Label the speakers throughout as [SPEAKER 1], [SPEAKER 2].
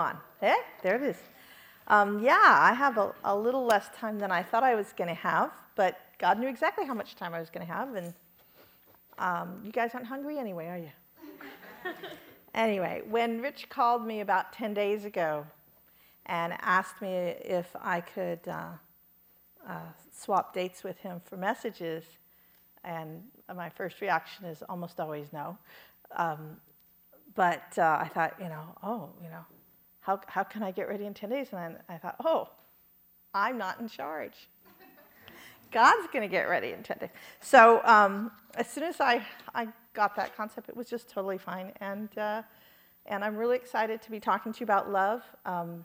[SPEAKER 1] on. Hey, there it is. Um, yeah, I have a, a, little less time than I thought I was going to have, but God knew exactly how much time I was going to have, and um, you guys aren't hungry anyway, are you? anyway, when Rich called me about 10 days ago and asked me if I could uh, uh, swap dates with him for messages, and my first reaction is almost always no. Um, but uh, I thought, you know, oh, you know, how, how can I get ready in 10 days? And I thought, oh, I'm not in charge. God's going to get ready in 10 days. So um, as soon as I, I got that concept, it was just totally fine. And, uh, and I'm really excited to be talking to you about love. Um,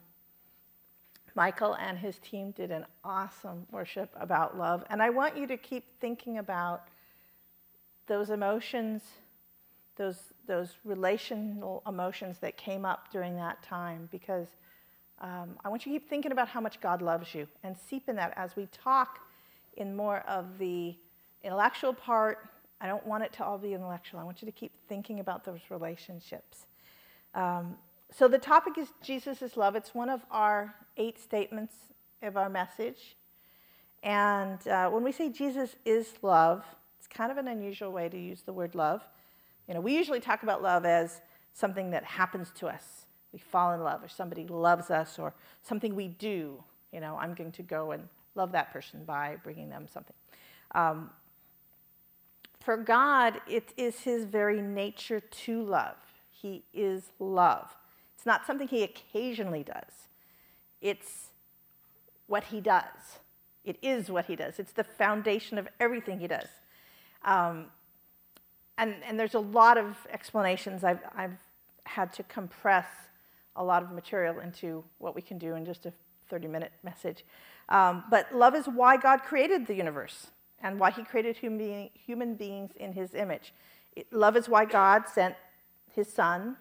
[SPEAKER 1] Michael and his team did an awesome worship about love. And I want you to keep thinking about those emotions, those, those relational emotions that came up during that time, because um, I want you to keep thinking about how much God loves you and seep in that as we talk in more of the intellectual part. I don't want it to all be intellectual. I want you to keep thinking about those relationships. Um, so the topic is Jesus is love. It's one of our eight statements of our message. And uh, when we say Jesus is love, it's kind of an unusual way to use the word love. You know, we usually talk about love as something that happens to us. We fall in love, or somebody loves us, or something we do. You know, I'm going to go and love that person by bringing them something. Um, for God, it is his very nature to love. He is love. It's not something he occasionally does, it's what he does. It is what he does, it's the foundation of everything he does. Um, and, and there's a lot of explanations. I've, I've had to compress a lot of material into what we can do in just a 30 minute message. Um, but love is why God created the universe and why he created human, human beings in his image. It, love is why God sent his son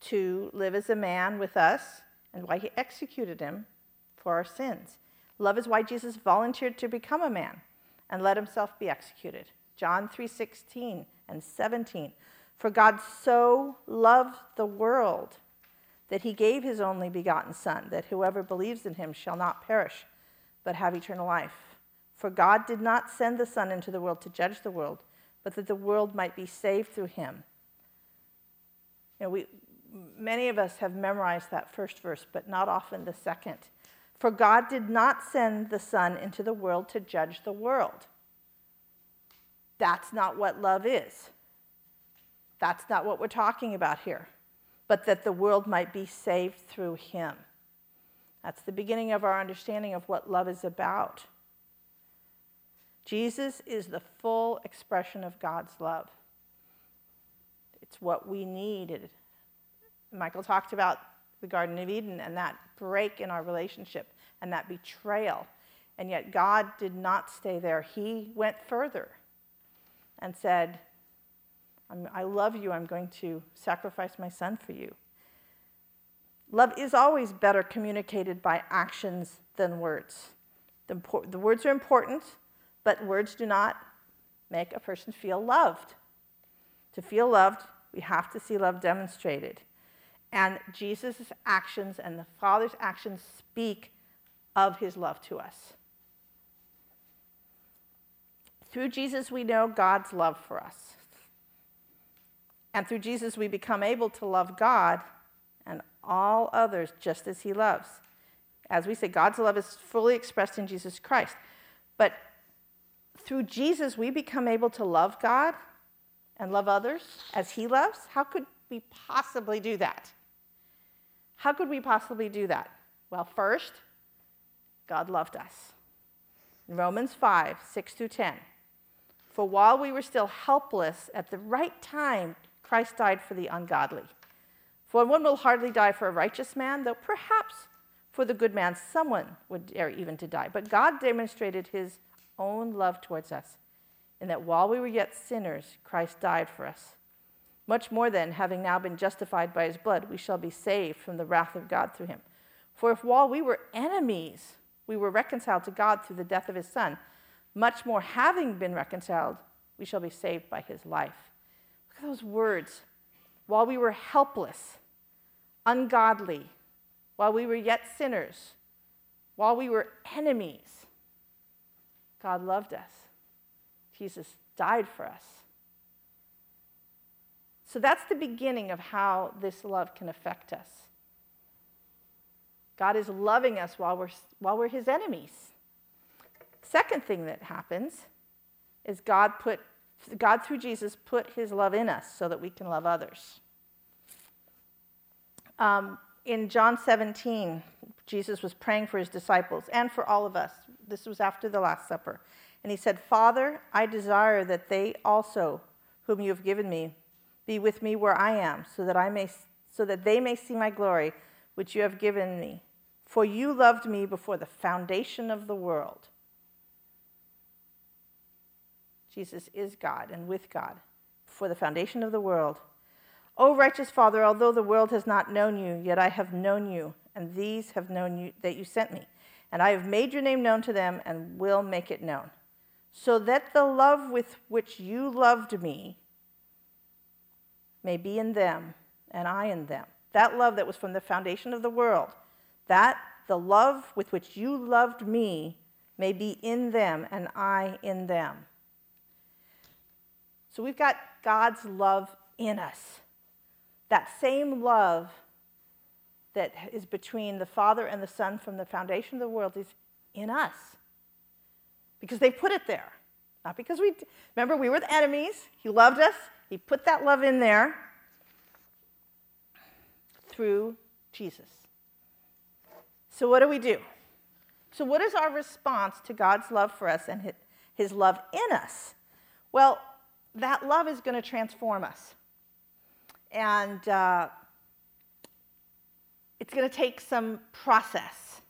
[SPEAKER 1] to live as a man with us and why he executed him for our sins. Love is why Jesus volunteered to become a man and let himself be executed. John 3:16 and 17. For God so loved the world that he gave his only begotten son that whoever believes in him shall not perish but have eternal life. For God did not send the son into the world to judge the world, but that the world might be saved through him. You know, we, many of us have memorized that first verse, but not often the second. For God did not send the Son into the world to judge the world. That's not what love is. That's not what we're talking about here. But that the world might be saved through him. That's the beginning of our understanding of what love is about. Jesus is the full expression of God's love. It's what we needed Michael talked about the Garden of Eden and that break in our relationship and that betrayal. And yet God did not stay there. He went further and said, I love you. I'm going to sacrifice my son for you. Love is always better communicated by actions than words. The, the words are important, but words do not make a person feel loved. To feel loved, we have to see love demonstrated. And Jesus' actions and the Father's actions speak of his love to us. Through Jesus, we know God's love for us. And through Jesus, we become able to love God and all others just as he loves. As we say, God's love is fully expressed in Jesus Christ. But through Jesus, we become able to love God and love others as he loves. How could we possibly do that? How could we possibly do that? Well, first, God loved us. Romans 5 6 through 10. For while we were still helpless, at the right time, Christ died for the ungodly. For one will hardly die for a righteous man, though perhaps for the good man someone would dare even to die. But God demonstrated his own love towards us, in that while we were yet sinners, Christ died for us. Much more then, having now been justified by his blood, we shall be saved from the wrath of God through him. For if while we were enemies, we were reconciled to God through the death of his Son, much more having been reconciled, we shall be saved by his life. Look at those words. While we were helpless, ungodly, while we were yet sinners, while we were enemies, God loved us. Jesus died for us. So that's the beginning of how this love can affect us. God is loving us while we're, while we're his enemies. Second thing that happens is God put God through Jesus put his love in us so that we can love others. Um, in John 17, Jesus was praying for his disciples and for all of us. This was after the Last Supper. And he said, Father, I desire that they also, whom you have given me, be with me where I am, so that I may so that they may see my glory, which you have given me. For you loved me before the foundation of the world. Jesus is God and with God before the foundation of the world. O righteous Father, although the world has not known you, yet I have known you, and these have known you that you sent me. And I have made your name known to them and will make it known, so that the love with which you loved me may be in them and I in them. That love that was from the foundation of the world, that the love with which you loved me may be in them and I in them. So we've got God's love in us. That same love that is between the Father and the Son from the foundation of the world is in us. Because they put it there. Not because we, remember, we were the enemies. He loved us, he put that love in there through Jesus. So, what do we do? So, what is our response to God's love for us and his love in us? Well, that love is going to transform us. And uh, it's going to take some process.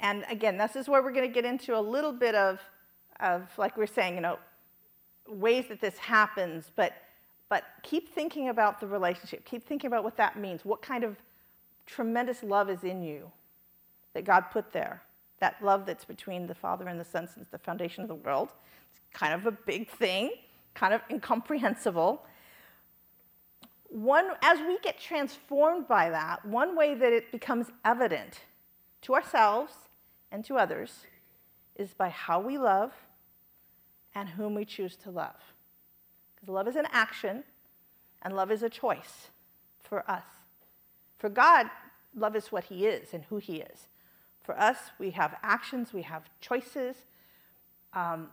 [SPEAKER 1] And again, this is where we're going to get into a little bit of, of like we we're saying, you know, ways that this happens, but, but keep thinking about the relationship. Keep thinking about what that means. What kind of tremendous love is in you that God put there? That love that's between the Father and the Son since the foundation of the world. It's kind of a big thing, kind of incomprehensible. One, as we get transformed by that, one way that it becomes evident to ourselves and to others is by how we love and whom we choose to love. Because love is an action and love is a choice for us. For God, love is what He is and who He is. For us, we have actions, we have choices. Um,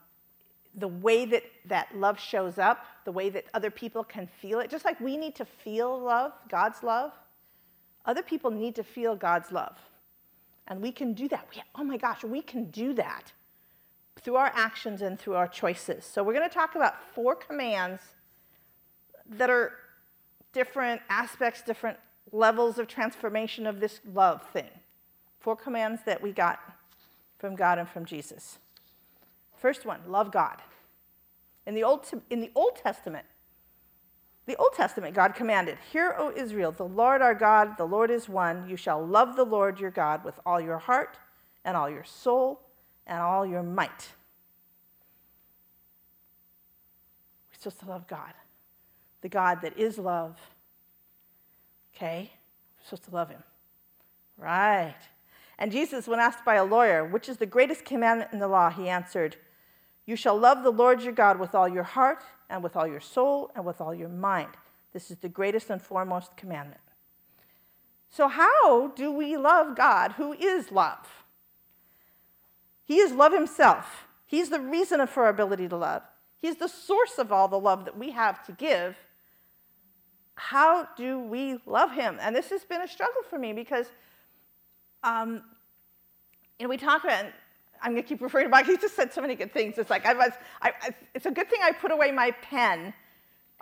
[SPEAKER 1] the way that that love shows up, the way that other people can feel it, just like we need to feel love, God's love, other people need to feel God's love. And we can do that. We, oh my gosh, we can do that through our actions and through our choices. So, we're going to talk about four commands that are different aspects, different levels of transformation of this love thing. Four commands that we got from God and from Jesus. First one, love God. In the Old, in the Old Testament, the Old Testament, God commanded, Hear, O Israel, the Lord our God, the Lord is one. You shall love the Lord your God with all your heart and all your soul and all your might. We're supposed to love God, the God that is love. Okay? We're supposed to love him. Right. And Jesus, when asked by a lawyer, which is the greatest commandment in the law, he answered, you shall love the Lord your God with all your heart, and with all your soul, and with all your mind. This is the greatest and foremost commandment. So, how do we love God, who is love? He is love himself. He's the reason for our ability to love. He's the source of all the love that we have to give. How do we love him? And this has been a struggle for me because, um, you know, we talk about I'm going to keep referring to. He just said so many good things. It's like I was. I, I, it's a good thing I put away my pen.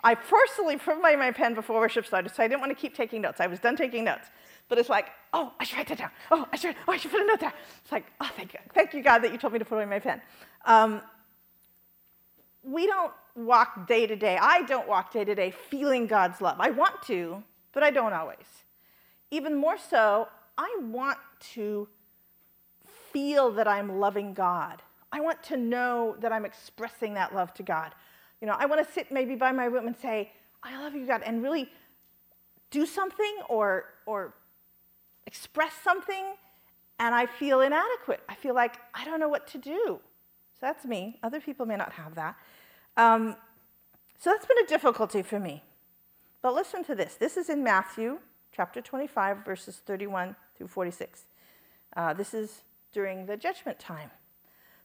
[SPEAKER 1] I personally put away my pen before worship started, so I didn't want to keep taking notes. I was done taking notes, but it's like, oh, I should write that down. Oh, I should. Oh, I should put a note there. It's like, oh, thank you, thank you, God, that you told me to put away my pen. Um, we don't walk day to day. I don't walk day to day feeling God's love. I want to, but I don't always. Even more so, I want to feel that I'm loving God. I want to know that I'm expressing that love to God. You know, I want to sit maybe by my room and say, I love you, God, and really do something or, or express something and I feel inadequate. I feel like I don't know what to do. So that's me. Other people may not have that. Um, so that's been a difficulty for me. But listen to this. This is in Matthew chapter 25, verses 31 through 46. Uh, this is during the judgment time.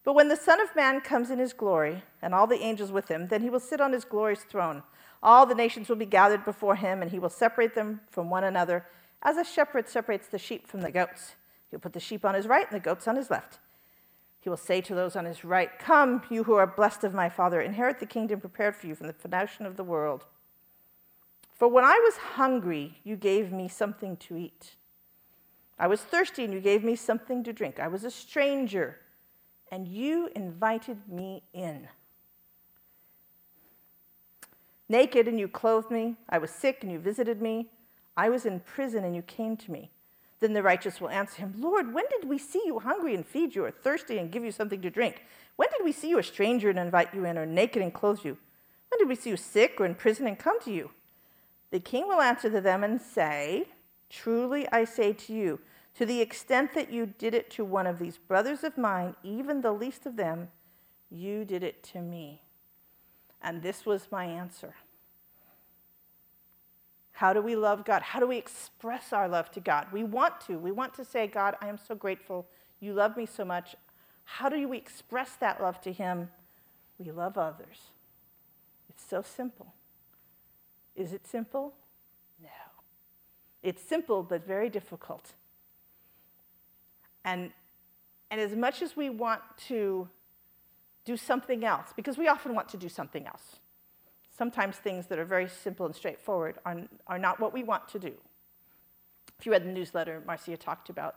[SPEAKER 1] But when the Son of Man comes in his glory, and all the angels with him, then he will sit on his glorious throne. All the nations will be gathered before him, and he will separate them from one another, as a shepherd separates the sheep from the goats. He'll put the sheep on his right and the goats on his left. He will say to those on his right, Come, you who are blessed of my Father, inherit the kingdom prepared for you from the foundation of the world. For when I was hungry, you gave me something to eat. I was thirsty, and you gave me something to drink. I was a stranger, and you invited me in. Naked, and you clothed me. I was sick, and you visited me. I was in prison, and you came to me. Then the righteous will answer him, Lord, when did we see you hungry and feed you, or thirsty and give you something to drink? When did we see you a stranger and invite you in, or naked and clothe you? When did we see you sick or in prison and come to you? The king will answer to them and say, Truly I say to you, to the extent that you did it to one of these brothers of mine, even the least of them, you did it to me. And this was my answer. How do we love God? How do we express our love to God? We want to. We want to say, God, I am so grateful. You love me so much. How do we express that love to Him? We love others. It's so simple. Is it simple? No. It's simple, but very difficult. And, and as much as we want to do something else, because we often want to do something else, sometimes things that are very simple and straightforward are, are not what we want to do. If you read the newsletter, Marcia talked about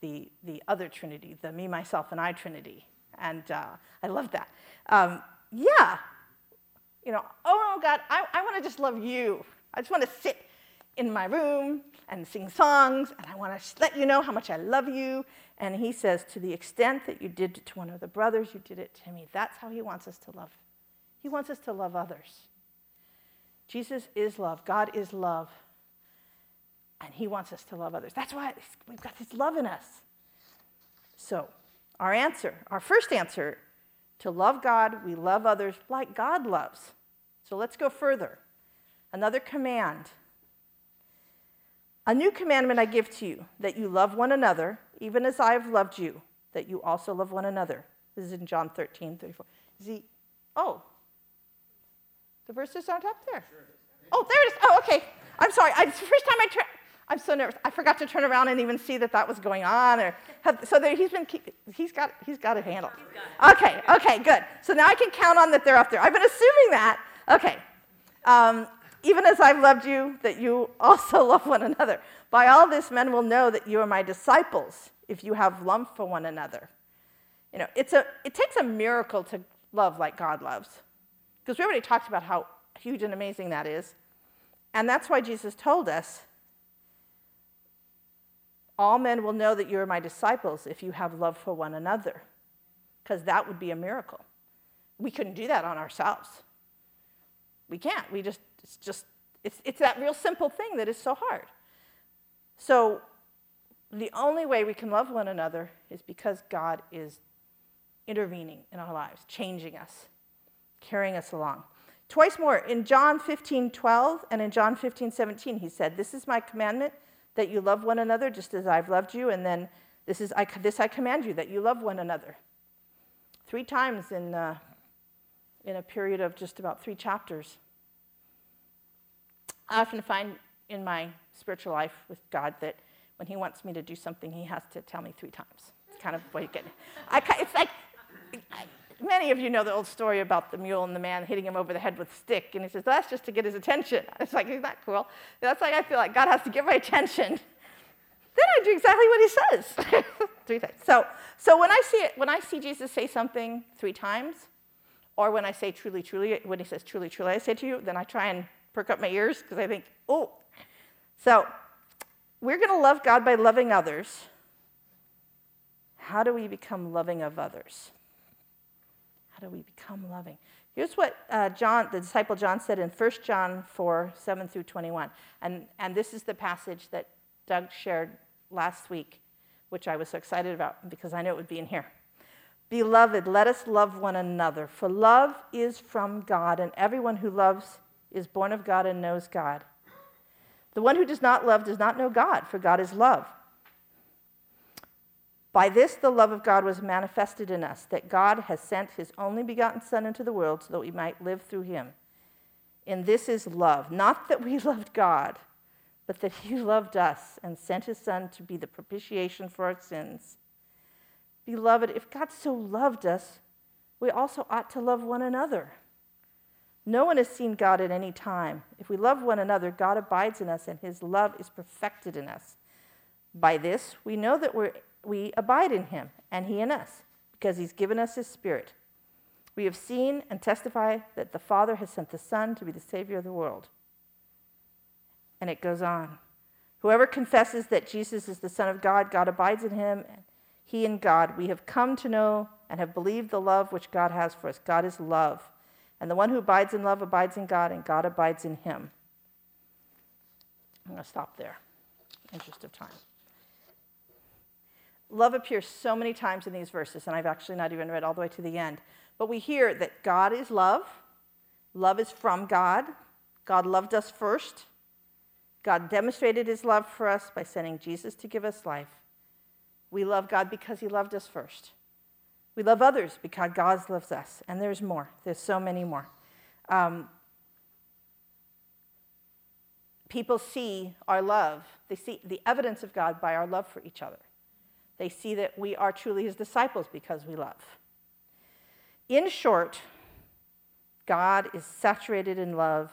[SPEAKER 1] the, the other Trinity, the me, myself, and I Trinity. And uh, I love that. Um, yeah, you know, oh God, I, I want to just love you. I just want to sit in my room and sing songs, and I want to let you know how much I love you. And he says, To the extent that you did it to one of the brothers, you did it to me. That's how he wants us to love. He wants us to love others. Jesus is love, God is love, and he wants us to love others. That's why we've got this love in us. So, our answer, our first answer to love God, we love others like God loves. So let's go further. Another command. A new commandment I give to you, that you love one another, even as I have loved you, that you also love one another. This is in John 13, 34. Is he, oh, the verses aren't up there. Oh, there it is. Oh, okay. I'm sorry. I, it's the first time I turned. I'm so nervous. I forgot to turn around and even see that that was going on. Or have, so there, he's been he's got he's got it handled. Okay, okay, good. So now I can count on that they're up there. I've been assuming that. Okay. Um, even as I've loved you, that you also love one another. By all this, men will know that you are my disciples if you have love for one another. You know, it's a, it takes a miracle to love like God loves. Because we already talked about how huge and amazing that is. And that's why Jesus told us all men will know that you are my disciples if you have love for one another, because that would be a miracle. We couldn't do that on ourselves. We can't. We just, it's just, it's, it's that real simple thing that is so hard. So, the only way we can love one another is because God is intervening in our lives, changing us, carrying us along. Twice more, in John 15, 12 and in John 15, 17, he said, This is my commandment that you love one another just as I've loved you, and then this is I, this I command you that you love one another. Three times in uh, in a period of just about three chapters. I often find in my spiritual life with God that when He wants me to do something, He has to tell me three times. It's kind of what you get. I, it's like I, many of you know the old story about the mule and the man hitting him over the head with a stick, and he says, That's just to get his attention. It's like, Isn't that cool? That's like I feel like God has to get my attention. Then I do exactly what he says. three times. So, so when I see it, when I see Jesus say something three times, or when I say truly, truly, when he says truly, truly, I say to you, then I try and perk up my ears because I think, oh. So we're going to love God by loving others. How do we become loving of others? How do we become loving? Here's what uh, John, the disciple John said in 1 John 4 7 through 21. And, and this is the passage that Doug shared last week, which I was so excited about because I knew it would be in here. Beloved, let us love one another, for love is from God, and everyone who loves is born of God and knows God. The one who does not love does not know God, for God is love. By this, the love of God was manifested in us, that God has sent his only begotten Son into the world so that we might live through him. And this is love, not that we loved God, but that he loved us and sent his Son to be the propitiation for our sins. Beloved, if God so loved us, we also ought to love one another. No one has seen God at any time. If we love one another, God abides in us, and his love is perfected in us. By this, we know that we're, we abide in him, and he in us, because he's given us his Spirit. We have seen and testify that the Father has sent the Son to be the Savior of the world. And it goes on. Whoever confesses that Jesus is the Son of God, God abides in him, and he in God. We have come to know and have believed the love which God has for us. God is love. And the one who abides in love abides in God, and God abides in him. I'm going to stop there, interest of time. Love appears so many times in these verses, and I've actually not even read all the way to the end. But we hear that God is love, love is from God, God loved us first, God demonstrated his love for us by sending Jesus to give us life. We love God because He loved us first. We love others because God loves us. And there's more. There's so many more. Um, people see our love, they see the evidence of God by our love for each other. They see that we are truly His disciples because we love. In short, God is saturated in love,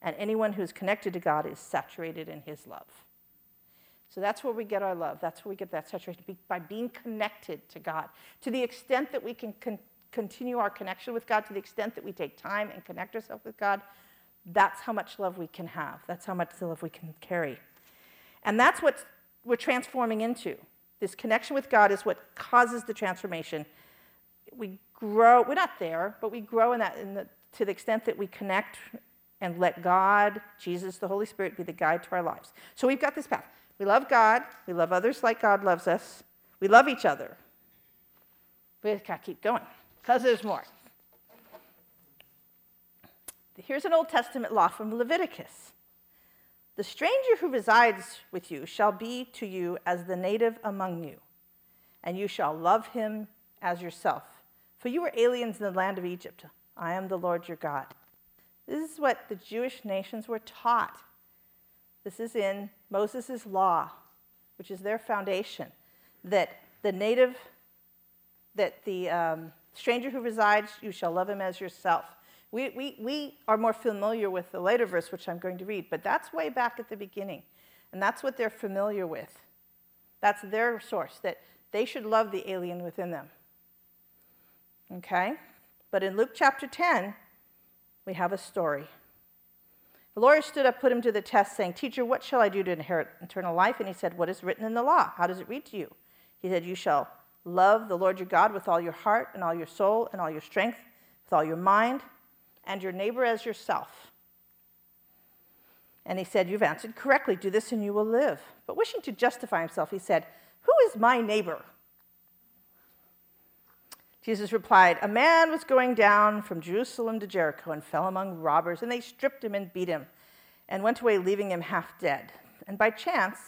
[SPEAKER 1] and anyone who's connected to God is saturated in His love. So that's where we get our love. That's where we get that saturation by being connected to God. To the extent that we can con- continue our connection with God, to the extent that we take time and connect ourselves with God, that's how much love we can have. That's how much love we can carry. And that's what we're transforming into. This connection with God is what causes the transformation. We grow, we're not there, but we grow in that in the, to the extent that we connect and let God, Jesus, the Holy Spirit be the guide to our lives. So we've got this path. We love God. We love others like God loves us. We love each other. We just got to keep going because there's more. Here's an Old Testament law from Leviticus The stranger who resides with you shall be to you as the native among you, and you shall love him as yourself. For you were aliens in the land of Egypt. I am the Lord your God. This is what the Jewish nations were taught this is in Moses' law, which is their foundation, that the native, that the um, stranger who resides, you shall love him as yourself. We, we, we are more familiar with the later verse, which I'm going to read, but that's way back at the beginning. And that's what they're familiar with. That's their source, that they should love the alien within them. Okay? But in Luke chapter 10, we have a story. The lawyer stood up, put him to the test, saying, Teacher, what shall I do to inherit eternal life? And he said, What is written in the law? How does it read to you? He said, You shall love the Lord your God with all your heart and all your soul and all your strength, with all your mind, and your neighbor as yourself. And he said, You've answered correctly. Do this and you will live. But wishing to justify himself, he said, Who is my neighbor? Jesus replied, A man was going down from Jerusalem to Jericho and fell among robbers, and they stripped him and beat him and went away, leaving him half dead. And by chance,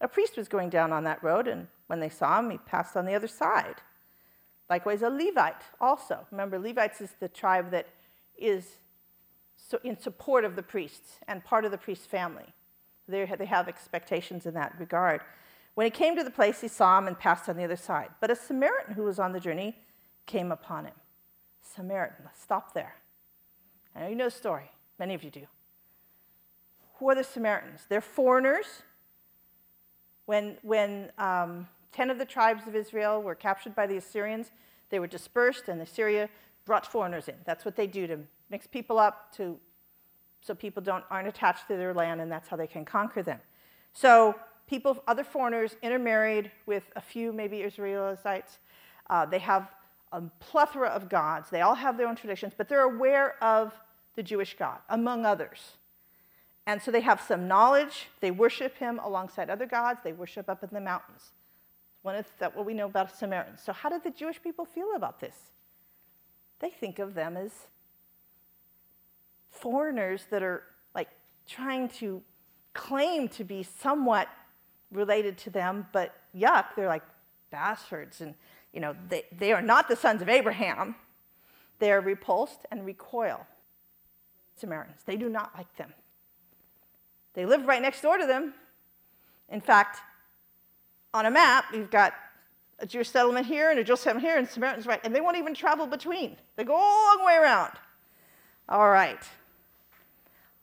[SPEAKER 1] a priest was going down on that road, and when they saw him, he passed on the other side. Likewise, a Levite also. Remember, Levites is the tribe that is in support of the priests and part of the priest's family. They have expectations in that regard. When he came to the place, he saw him and passed on the other side. But a Samaritan who was on the journey came upon him. Samaritan, let's stop there. I know you know the story, many of you do. Who are the Samaritans? They're foreigners. When, when um, 10 of the tribes of Israel were captured by the Assyrians, they were dispersed, and Assyria brought foreigners in. That's what they do to mix people up to, so people don't, aren't attached to their land, and that's how they can conquer them. So people, other foreigners intermarried with a few maybe Israelites. Uh, they have a plethora of gods. They all have their own traditions, but they're aware of the Jewish God, among others. And so they have some knowledge. They worship him alongside other gods. They worship up in the mountains. One of that what we know about Samaritans. So how did the Jewish people feel about this? They think of them as foreigners that are like trying to claim to be somewhat related to them, but yuck, they're like bastards. And, you know, they, they are not the sons of Abraham. They are repulsed and recoil. Samaritans, they do not like them. They live right next door to them. In fact, on a map, you've got a Jewish settlement here and a Jewish settlement here, and Samaritans right, and they won't even travel between. They go a long way around. All right.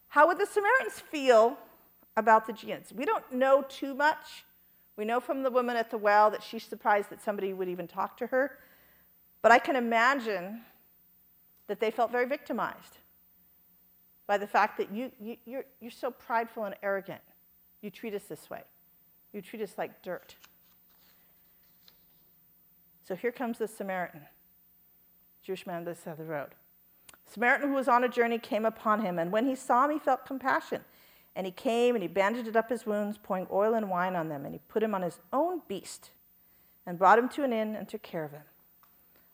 [SPEAKER 1] How would the Samaritans feel about the Judeans? We don't know too much. We know from the woman at the well that she's surprised that somebody would even talk to her. But I can imagine that they felt very victimized by the fact that you, you, you're, you're so prideful and arrogant. You treat us this way. You treat us like dirt. So here comes the Samaritan, Jewish man on this side of the road. Samaritan who was on a journey came upon him, and when he saw him, he felt compassion. And he came and he bandaged up his wounds, pouring oil and wine on them, and he put him on his own beast and brought him to an inn and took care of him.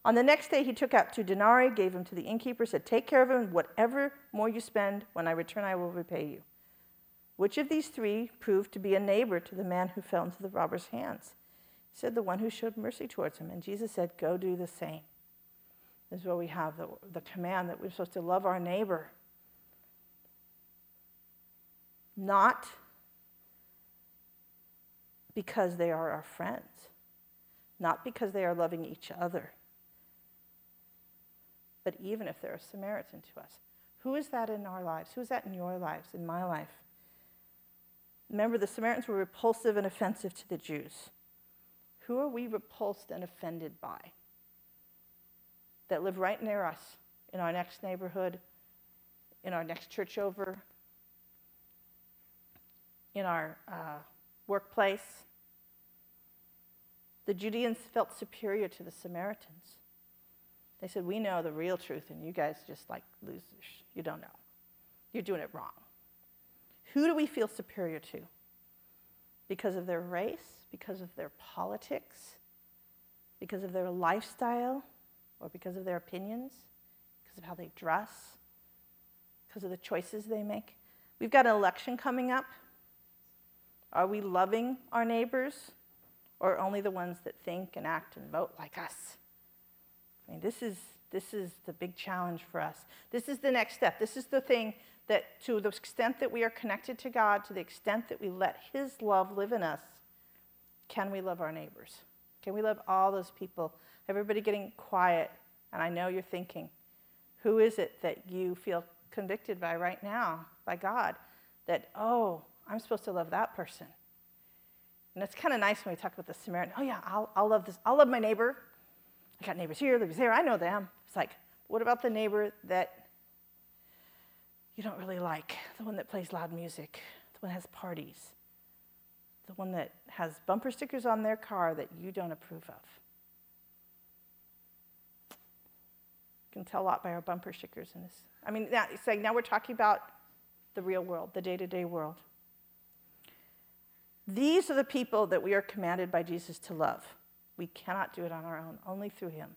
[SPEAKER 1] On the next day, he took out two denarii, gave them to the innkeeper, said, Take care of him. Whatever more you spend, when I return, I will repay you. Which of these three proved to be a neighbor to the man who fell into the robber's hands? He said, The one who showed mercy towards him. And Jesus said, Go do the same. This is where we have the, the command that we're supposed to love our neighbor. Not because they are our friends, not because they are loving each other but even if they're a Samaritan to us. Who is that in our lives? Who is that in your lives, in my life? Remember, the Samaritans were repulsive and offensive to the Jews. Who are we repulsed and offended by? That live right near us, in our next neighborhood, in our next church over, in our uh, workplace. The Judeans felt superior to the Samaritans. They said, We know the real truth, and you guys just like losers. You don't know. You're doing it wrong. Who do we feel superior to? Because of their race, because of their politics, because of their lifestyle, or because of their opinions, because of how they dress, because of the choices they make? We've got an election coming up. Are we loving our neighbors, or only the ones that think and act and vote like us? I mean, this is, this is the big challenge for us. This is the next step. This is the thing that, to the extent that we are connected to God, to the extent that we let His love live in us, can we love our neighbors? Can we love all those people? Everybody getting quiet, and I know you're thinking, who is it that you feel convicted by right now, by God, that, oh, I'm supposed to love that person? And it's kind of nice when we talk about the Samaritan. Oh, yeah, I'll, I'll love this. I'll love my neighbor. I got neighbors here, neighbors there. I know them. It's like, what about the neighbor that you don't really like? The one that plays loud music, the one that has parties, the one that has bumper stickers on their car that you don't approve of. You can tell a lot by our bumper stickers in this. I mean, now, saying now we're talking about the real world, the day to day world. These are the people that we are commanded by Jesus to love. We cannot do it on our own, only through Him,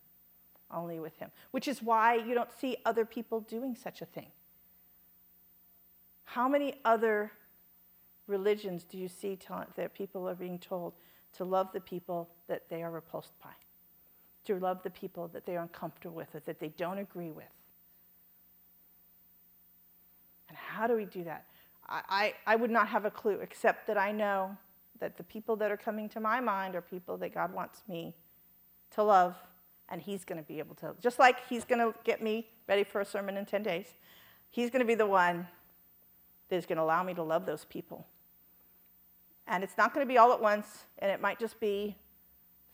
[SPEAKER 1] only with Him, which is why you don't see other people doing such a thing. How many other religions do you see that people are being told to love the people that they are repulsed by, to love the people that they are uncomfortable with, or that they don't agree with? And how do we do that? I, I, would not have a clue, except that I know that the people that are coming to my mind are people that God wants me to love, and He's going to be able to. Just like He's going to get me ready for a sermon in 10 days, He's going to be the one that is going to allow me to love those people. And it's not going to be all at once, and it might just be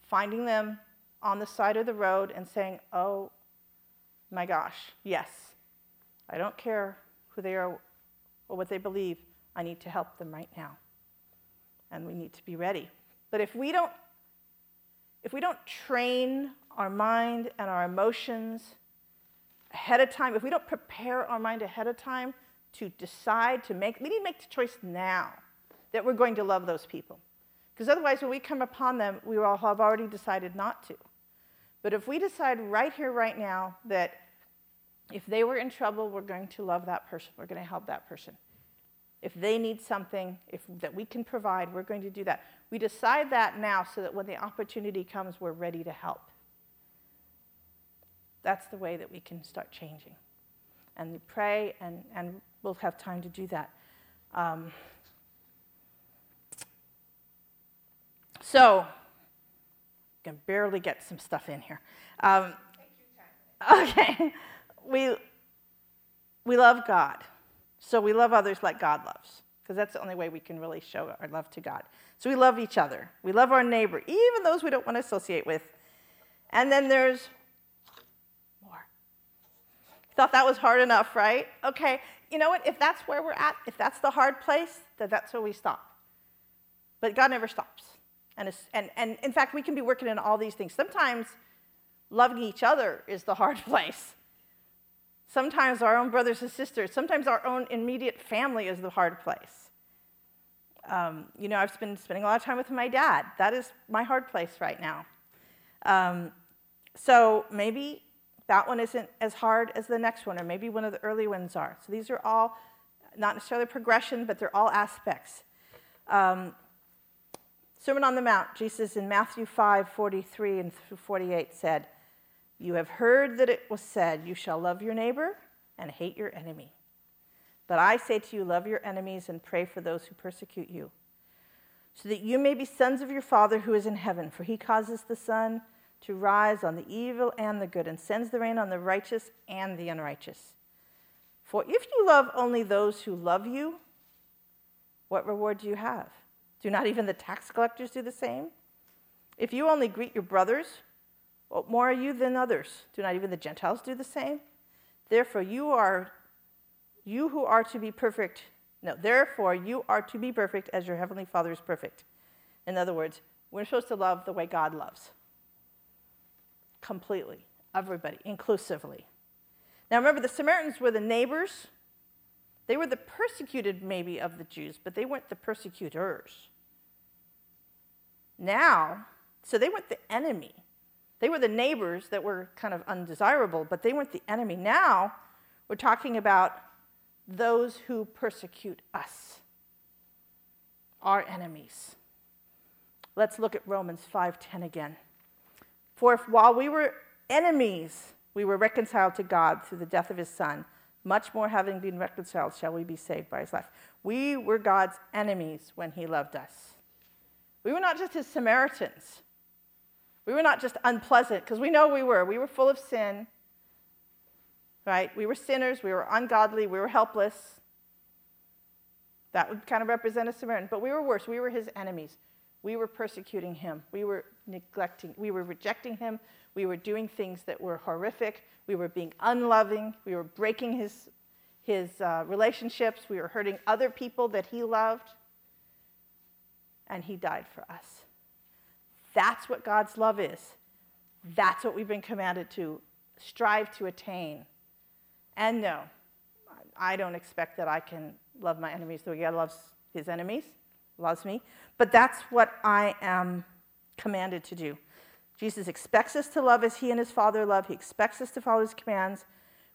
[SPEAKER 1] finding them on the side of the road and saying, Oh my gosh, yes, I don't care who they are or what they believe, I need to help them right now and we need to be ready. But if we don't if we don't train our mind and our emotions ahead of time, if we don't prepare our mind ahead of time to decide to make, we need to make the choice now that we're going to love those people. Because otherwise, when we come upon them, we will have already decided not to. But if we decide right here, right now, that if they were in trouble, we're going to love that person, we're going to help that person. If they need something if, that we can provide, we're going to do that. We decide that now so that when the opportunity comes, we're ready to help. That's the way that we can start changing. And we pray, and, and we'll have time to do that. Um, so, I can barely get some stuff in here. Um, okay, we, we love God. So we love others like God loves, because that's the only way we can really show our love to God. So we love each other. We love our neighbor, even those we don't want to associate with. And then there's more. Thought that was hard enough, right? Okay, you know what? If that's where we're at, if that's the hard place, then that's where we stop. But God never stops. And, and, and in fact, we can be working in all these things. Sometimes loving each other is the hard place. Sometimes our own brothers and sisters, sometimes our own immediate family is the hard place. Um, you know, I've been spending a lot of time with my dad. That is my hard place right now. Um, so maybe that one isn't as hard as the next one, or maybe one of the early ones are. So these are all not necessarily progression, but they're all aspects. Um, Sermon on the Mount, Jesus in Matthew 5 43 and 48 said, You have heard that it was said, You shall love your neighbor and hate your enemy. But I say to you, love your enemies and pray for those who persecute you, so that you may be sons of your Father who is in heaven. For he causes the sun to rise on the evil and the good, and sends the rain on the righteous and the unrighteous. For if you love only those who love you, what reward do you have? Do not even the tax collectors do the same? If you only greet your brothers, what more are you than others? Do not even the Gentiles do the same? Therefore, you are you who are to be perfect, no, therefore you are to be perfect as your heavenly Father is perfect. In other words, we're supposed to love the way God loves. Completely. Everybody, inclusively. Now remember, the Samaritans were the neighbors. They were the persecuted, maybe, of the Jews, but they weren't the persecutors. Now, so they weren't the enemy. They were the neighbors that were kind of undesirable, but they weren't the enemy. Now, we're talking about those who persecute us, our enemies. Let's look at Romans 5:10 again. For if while we were enemies, we were reconciled to God through the death of his son, much more having been reconciled shall we be saved by his life. We were God's enemies when he loved us. We were not just his Samaritans. We were not just unpleasant, because we know we were. We were full of sin right? We were sinners, we were ungodly, we were helpless. That would kind of represent a Samaritan. But we were worse. We were his enemies. We were persecuting him. We were neglecting, we were rejecting him. We were doing things that were horrific. We were being unloving. We were breaking his, his uh, relationships. We were hurting other people that he loved. And he died for us. That's what God's love is. That's what we've been commanded to strive to attain. And no, I don't expect that I can love my enemies the way God loves his enemies, loves me. But that's what I am commanded to do. Jesus expects us to love as he and his Father love. He expects us to follow his commands.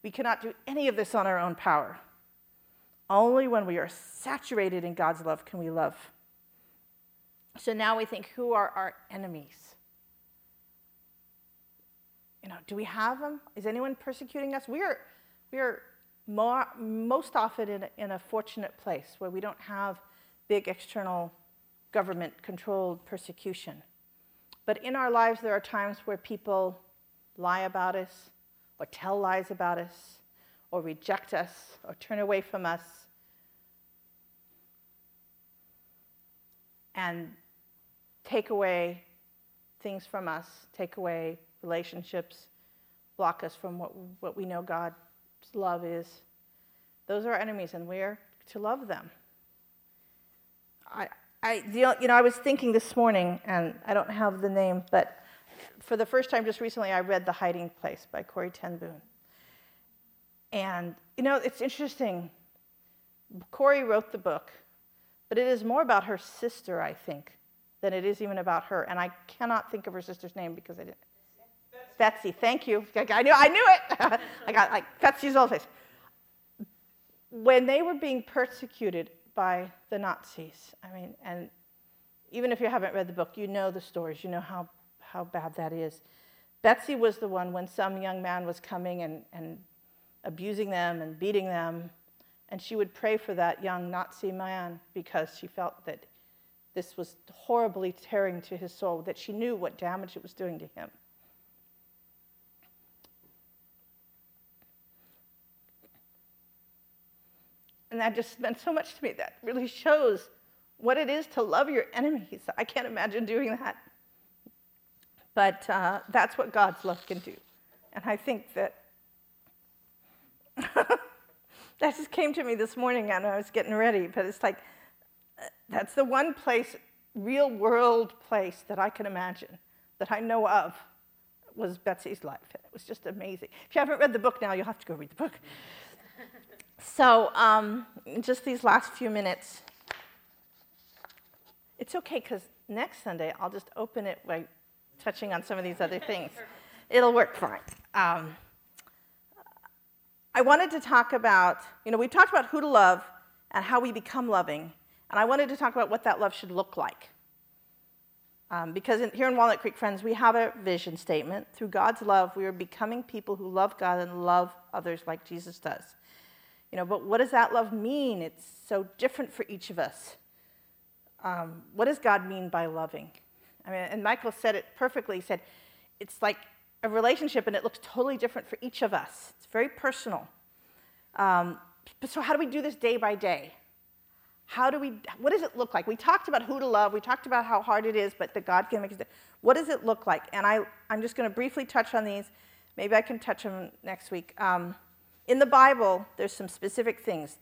[SPEAKER 1] We cannot do any of this on our own power. Only when we are saturated in God's love can we love. So now we think who are our enemies? You know, do we have them? Is anyone persecuting us? We are we are more, most often in a, in a fortunate place where we don't have big external government controlled persecution. But in our lives, there are times where people lie about us, or tell lies about us, or reject us, or turn away from us. And take away things from us, take away relationships, block us from what, what we know God's love is. Those are our enemies, and we're to love them. I, I, you know, I was thinking this morning, and I don't have the name, but for the first time just recently, I read The Hiding Place by Corrie Ten Boom. And, you know, it's interesting. Corrie wrote the book, but it is more about her sister, I think, than it is even about her. And I cannot think of her sister's name because I didn't. Betsie, thank you. I knew, I knew it. I got like Betsie's old face. When they were being persecuted by the Nazis, I mean, and even if you haven't read the book, you know the stories, you know how, how bad that is. Betsie was the one when some young man was coming and, and abusing them and beating them, and she would pray for that young Nazi man because she felt that this was horribly tearing to his soul, that she knew what damage it was doing to him. And that just meant so much to me. That really shows what it is to love your enemies. I can't imagine doing that. But uh, that's what God's love can do. And I think that that just came to me this morning and I was getting ready. But it's like, that's the one place, real world place that I can imagine, that I know of, was Betsie's life. It was just amazing. If you haven't read the book now, you'll have to go read the book. So, um, just these last few minutes, it's okay because next Sunday I'll just open it by touching on some of these other things. It'll work fine. Um, I wanted to talk about, you know, we've talked about who to love and how we become loving, and I wanted to talk about what that love should look like. Um, because in, here in Walnut Creek, friends, we have a vision statement. Through God's love, we are becoming people who love God and love others like Jesus does. You know, but what does that love mean? It's so different for each of us. Um, what does God mean by loving? I mean, and Michael said it perfectly. He said, it's like a relationship and it looks totally different for each of us. It's very personal. Um, but so, how do we do this day by day? How do we, what does it look like? We talked about who to love, we talked about how hard it is, but that God can make it. What does it look like? And I, I'm just going to briefly touch on these. Maybe I can touch them next week. Um, in the Bible, there's some specific things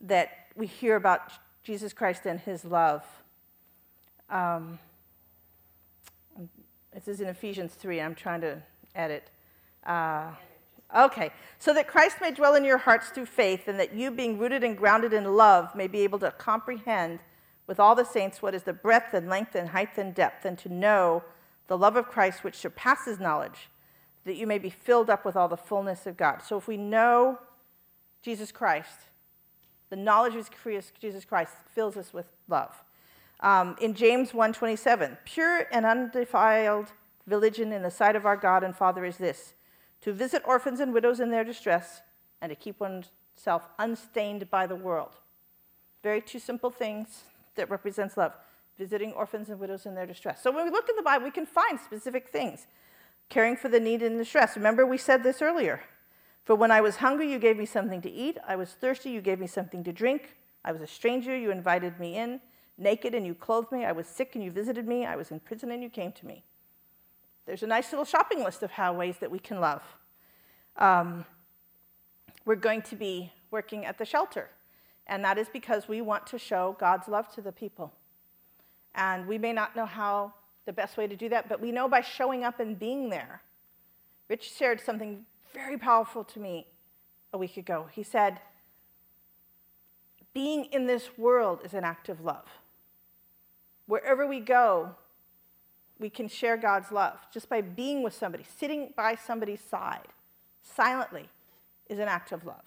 [SPEAKER 1] that we hear about Jesus Christ and his love. Um, this is in Ephesians 3. I'm trying to edit. Uh, okay. So that Christ may dwell in your hearts through faith, and that you, being rooted and grounded in love, may be able to comprehend with all the saints what is the breadth and length and height and depth, and to know the love of Christ which surpasses knowledge that you may be filled up with all the fullness of God. So if we know Jesus Christ, the knowledge of Jesus Christ fills us with love. Um, in James 1:27, pure and undefiled religion in the sight of our God and Father is this: to visit orphans and widows in their distress, and to keep oneself unstained by the world. Very two simple things that represents love: visiting orphans and widows in their distress. So when we look in the Bible, we can find specific things caring for the need and the stress. Remember, we said this earlier. For when I was hungry, you gave me something to eat. I was thirsty, you gave me something to drink. I was a stranger, you invited me in. Naked, and you clothed me. I was sick, and you visited me. I was in prison, and you came to me. There's a nice little shopping list of how ways that we can love. Um, we're going to be working at the shelter, and that is because we want to show God's love to the people. And we may not know how the best way to do that, but we know by showing up and being there. Rich shared something very powerful to me a week ago. He said, Being in this world is an act of love. Wherever we go, we can share God's love just by being with somebody, sitting by somebody's side silently is an act of love.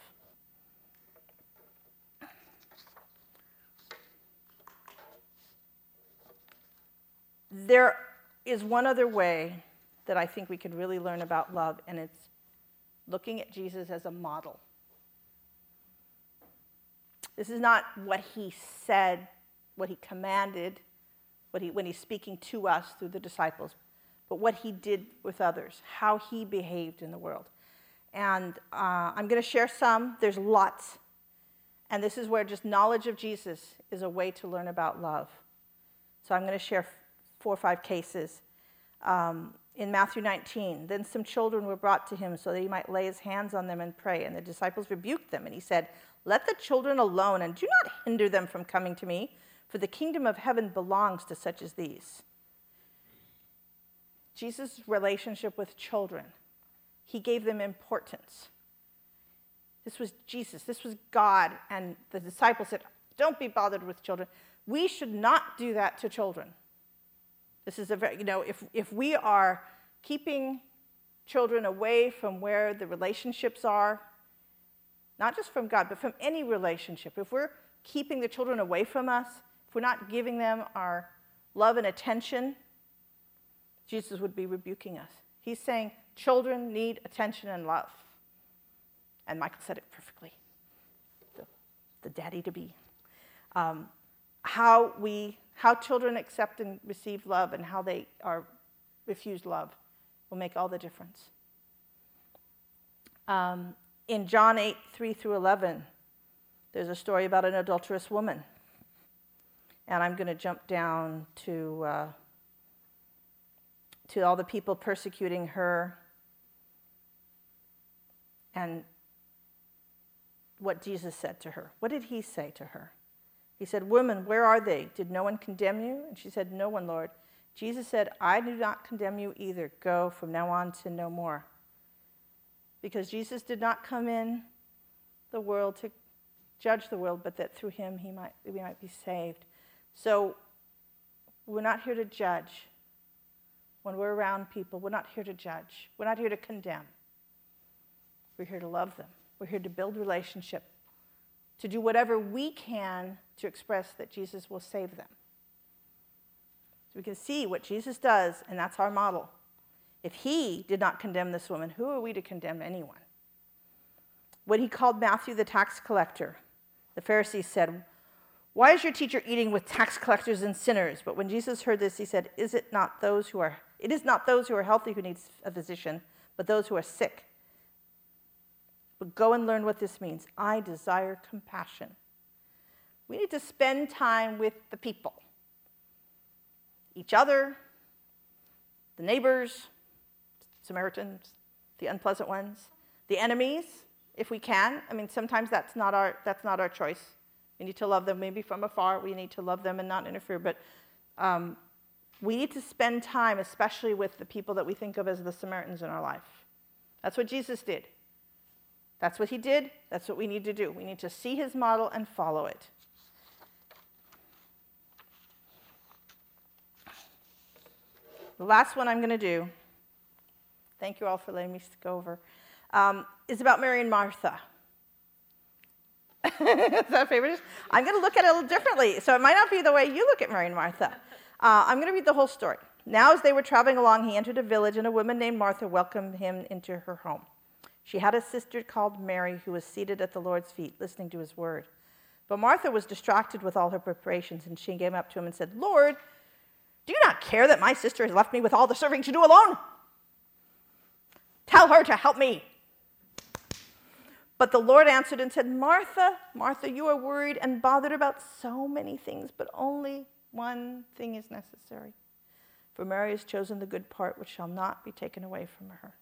[SPEAKER 1] There is one other way that I think we could really learn about love, and it's looking at Jesus as a model. This is not what he said, what he commanded, he, when he's speaking to us through the disciples, but what he did with others, how he behaved in the world. And uh, I'm going to share some, there's lots. And this is where just knowledge of Jesus is a way to learn about love. So I'm going to share four or five cases. Um, in Matthew 19, then some children were brought to him so that he might lay his hands on them and pray. And the disciples rebuked them, and he said, Let the children alone, and do not hinder them from coming to me, for the kingdom of heaven belongs to such as these. Jesus' relationship with children. He gave them importance. This was Jesus, this was God, and the disciples said, Don't be bothered with children. We should not do that to children. This is a very, you know, if, if we are keeping children away from where the relationships are, not just from God, but from any relationship, if we're keeping the children away from us, if we're not giving them our love and attention, Jesus would be rebuking us. He's saying children need attention and love. And Michael said it perfectly the, the daddy to be. Um, how we how children accept and receive love and how they are refused love will make all the difference. Um, in John 8, 3 through 11, there's a story about an adulterous woman. And I'm going to jump down to, uh, to all the people persecuting her and what Jesus said to her. What did he say to her? He said, Woman, where are they? Did no one condemn you? And she said, No one, Lord. Jesus said, I do not condemn you either. Go from now on to no more. Because Jesus did not come in the world to judge the world, but that through him he might, we might be saved. So we're not here to judge. When we're around people, we're not here to judge. We're not here to condemn. We're here to love them. We're here to build relationship, to do whatever we can to express that Jesus will save them. So we can see what Jesus does, and that's our model. If he did not condemn this woman, who are we to condemn anyone? When he called Matthew the tax collector, the Pharisees said, Why is your teacher eating with tax collectors and sinners? But when Jesus heard this, he said, Is it not those who are it is not those who are healthy who need a physician, but those who are sick. But go and learn what this means. I desire compassion. We need to spend time with the people each other, the neighbors, Samaritans, the unpleasant ones, the enemies, if we can. I mean, sometimes that's not our, that's not our choice. We need to love them maybe from afar. We need to love them and not interfere. But um, we need to spend time, especially with the people that we think of as the Samaritans in our life. That's what Jesus did. That's what he did. That's what we need to do. We need to see his model and follow it. The last one I'm going to do, thank you all for letting me go over, um, is about Mary and Martha. is that a favorite? I'm going to look at it a little differently. So it might not be the way you look at Mary and Martha. Uh, I'm going to read the whole story. Now, as they were traveling along, he entered a village, and a woman named Martha welcomed him into her home. She had a sister called Mary who was seated at the Lord's feet, listening to his word. But Martha was distracted with all her preparations, and she came up to him and said, Lord, do you not care that my sister has left me with all the serving to do alone? Tell her to help me. But the Lord answered and said, Martha, Martha, you are worried and bothered about so many things, but only one thing is necessary. For Mary has chosen the good part which shall not be taken away from her.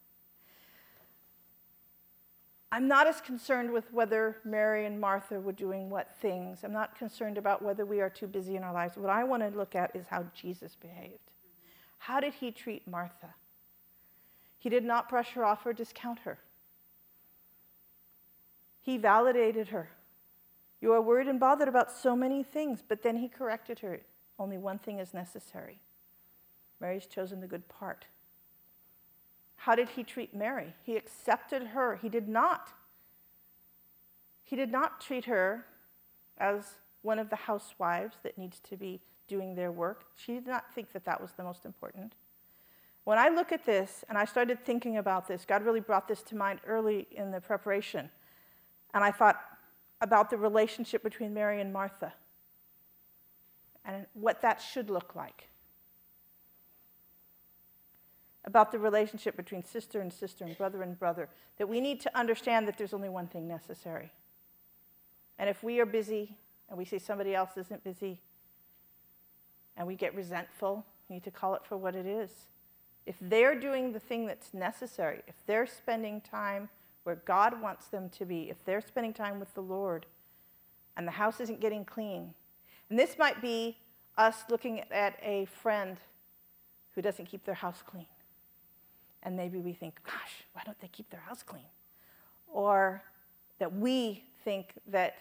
[SPEAKER 1] I'm not as concerned with whether Mary and Martha were doing what things. I'm not concerned about whether we are too busy in our lives. What I want to look at is how Jesus behaved. How did he treat Martha? He did not brush her off or discount her. He validated her. You are worried and bothered about so many things, but then he corrected her. Only one thing is necessary. Mary's chosen the good part. How did he treat Mary? He accepted her. He did not. He did not treat her as one of the housewives that needs to be doing their work. She did not think that that was the most important. When I look at this and I started thinking about this, God really brought this to mind early in the preparation. And I thought about the relationship between Mary and Martha and what that should look like. About the relationship between sister and sister and brother and brother, that we need to understand that there's only one thing necessary. And if we are busy and we see somebody else isn't busy and we get resentful, we need to call it for what it is. If they're doing the thing that's necessary, if they're spending time where God wants them to be, if they're spending time with the Lord and the house isn't getting clean, and this might be us looking at a friend who doesn't keep their house clean. And maybe we think, gosh, why don't they keep their house clean? Or that we think that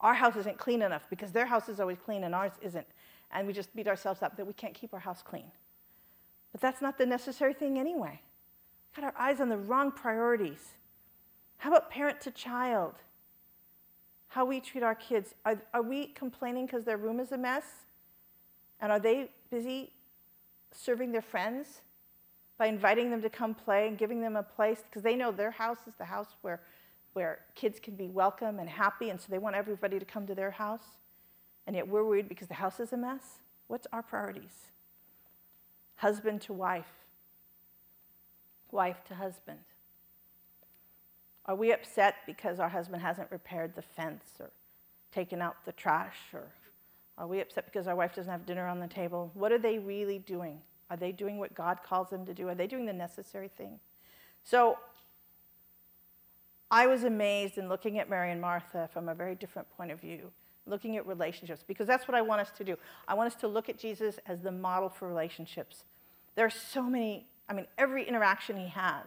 [SPEAKER 1] our house isn't clean enough because their house is always clean and ours isn't. And we just beat ourselves up that we can't keep our house clean. But that's not the necessary thing anyway. We've Got our eyes on the wrong priorities. How about parent to child? How we treat our kids. Are, are we complaining because their room is a mess? And are they busy serving their friends by inviting them to come play and giving them a place? Because they know their house is the house where, where kids can be welcome and happy, and so they want everybody to come to their house. And yet we're worried because the house is a mess. What's our priorities? Husband to wife, wife to husband. Are we upset because our husband hasn't repaired the fence or taken out the trash? Or are we upset because our wife doesn't have dinner on the table? What are they really doing? Are they doing what God calls them to do? Are they doing the necessary thing? So I was amazed in looking at Mary and Martha from a very different point of view, looking at relationships, because that's what I want us to do. I want us to look at Jesus as the model for relationships. There are so many, I mean, every interaction he has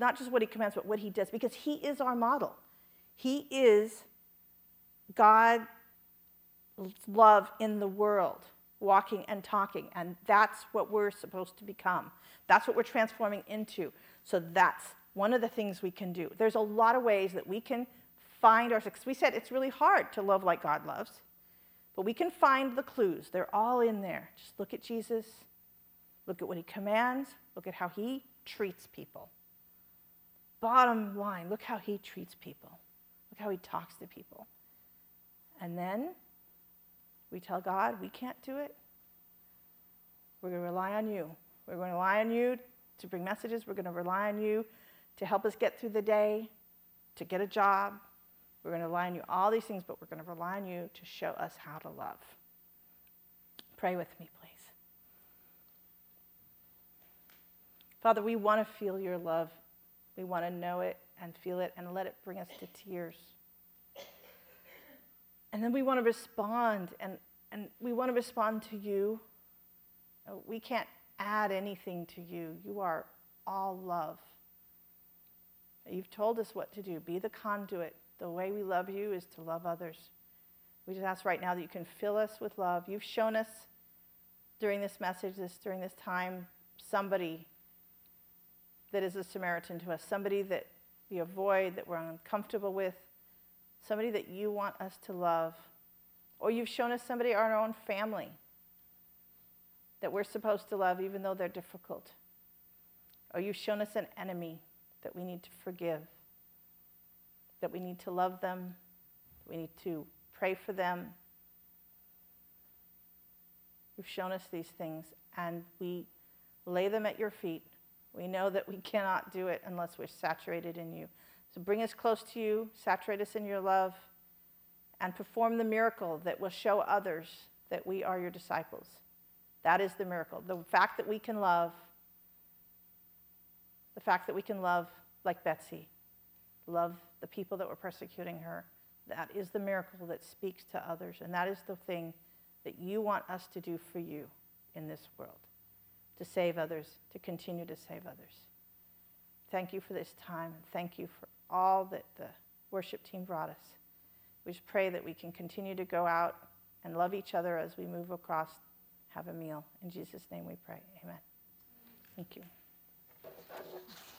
[SPEAKER 1] not just what he commands, but what he does, because he is our model. He is God's love in the world, walking and talking. And that's what we're supposed to become. That's what we're transforming into. So that's one of the things we can do. There's a lot of ways that we can find our success. We said it's really hard to love like God loves, but we can find the clues. They're all in there. Just look at Jesus, look at what he commands, look at how he treats people bottom line, look how he treats people. Look how he talks to people. And then we tell God we can't do it. We're going to rely on you. We're going to rely on you to bring messages. We're going to rely on you to help us get through the day, to get a job. We're going to rely on you, all these things, but we're going to rely on you to show us how to love. Pray with me, please. Father, we want to feel your love we want to know it and feel it and let it bring us to tears. And then we want to respond, and, and we want to respond to you. Uh, we can't add anything to you. You are all love. You've told us what to do. Be the conduit. The way we love you is to love others. We just ask right now that you can fill us with love. You've shown us during this message, this during this time, somebody that is a Samaritan to us, somebody that we avoid, that we're uncomfortable with, somebody that you want us to love. Or you've shown us somebody in our own family that we're supposed to love even though they're difficult. Or you've shown us an enemy that we need to forgive, that we need to love them, we need to pray for them. You've shown us these things, and we lay them at your feet we know that we cannot do it unless we're saturated in you. So bring us close to you, saturate us in your love, and perform the miracle that will show others that we are your disciples. That is the miracle. The fact that we can love, the fact that we can love like Betsie, love the people that were persecuting her, that is the miracle that speaks to others. And that is the thing that you want us to do for you in this world to save others, to continue to save others. Thank you for this time, and thank you for all that the worship team brought us. We just pray that we can continue to go out and love each other as we move across, have a meal. In Jesus' name we pray. Amen. Thank you.